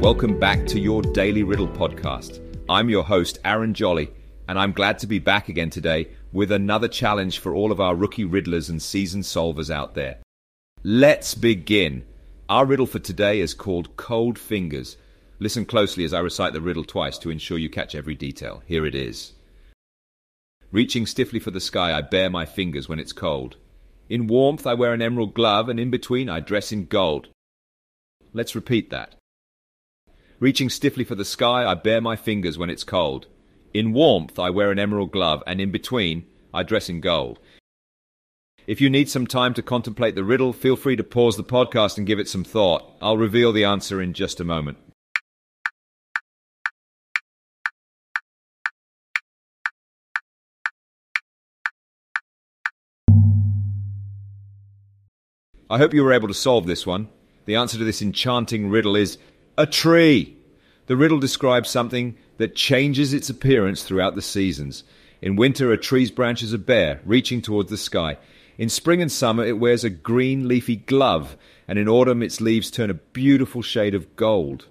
welcome back to your Daily Riddle podcast. I'm your host, Aaron Jolly, and I'm glad to be back again today with another challenge for all of our rookie riddlers and seasoned solvers out there. Let's begin. Our riddle for today is called Cold Fingers. Listen closely as I recite the riddle twice to ensure you catch every detail. Here it is. Reaching stiffly for the sky, I bare my fingers when it's cold. In warmth, I wear an emerald glove, and in between, I dress in gold. Let's repeat that. Reaching stiffly for the sky, I bare my fingers when it's cold. In warmth, I wear an emerald glove, and in between, I dress in gold. If you need some time to contemplate the riddle, feel free to pause the podcast and give it some thought. I'll reveal the answer in just a moment. I hope you were able to solve this one. The answer to this enchanting riddle is a tree. The riddle describes something that changes its appearance throughout the seasons. In winter, a tree's branches are bare, reaching towards the sky. In spring and summer, it wears a green leafy glove, and in autumn, its leaves turn a beautiful shade of gold.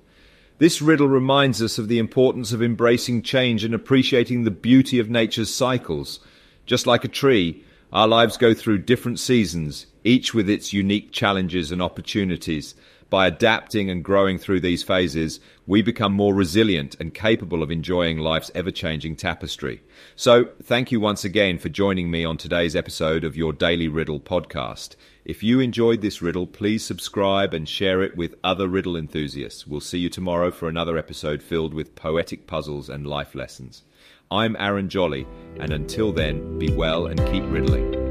This riddle reminds us of the importance of embracing change and appreciating the beauty of nature's cycles. Just like a tree, our lives go through different seasons, each with its unique challenges and opportunities. By adapting and growing through these phases, we become more resilient and capable of enjoying life's ever changing tapestry. So, thank you once again for joining me on today's episode of your Daily Riddle podcast. If you enjoyed this riddle, please subscribe and share it with other riddle enthusiasts. We'll see you tomorrow for another episode filled with poetic puzzles and life lessons. I'm Aaron Jolly, and until then, be well and keep riddling.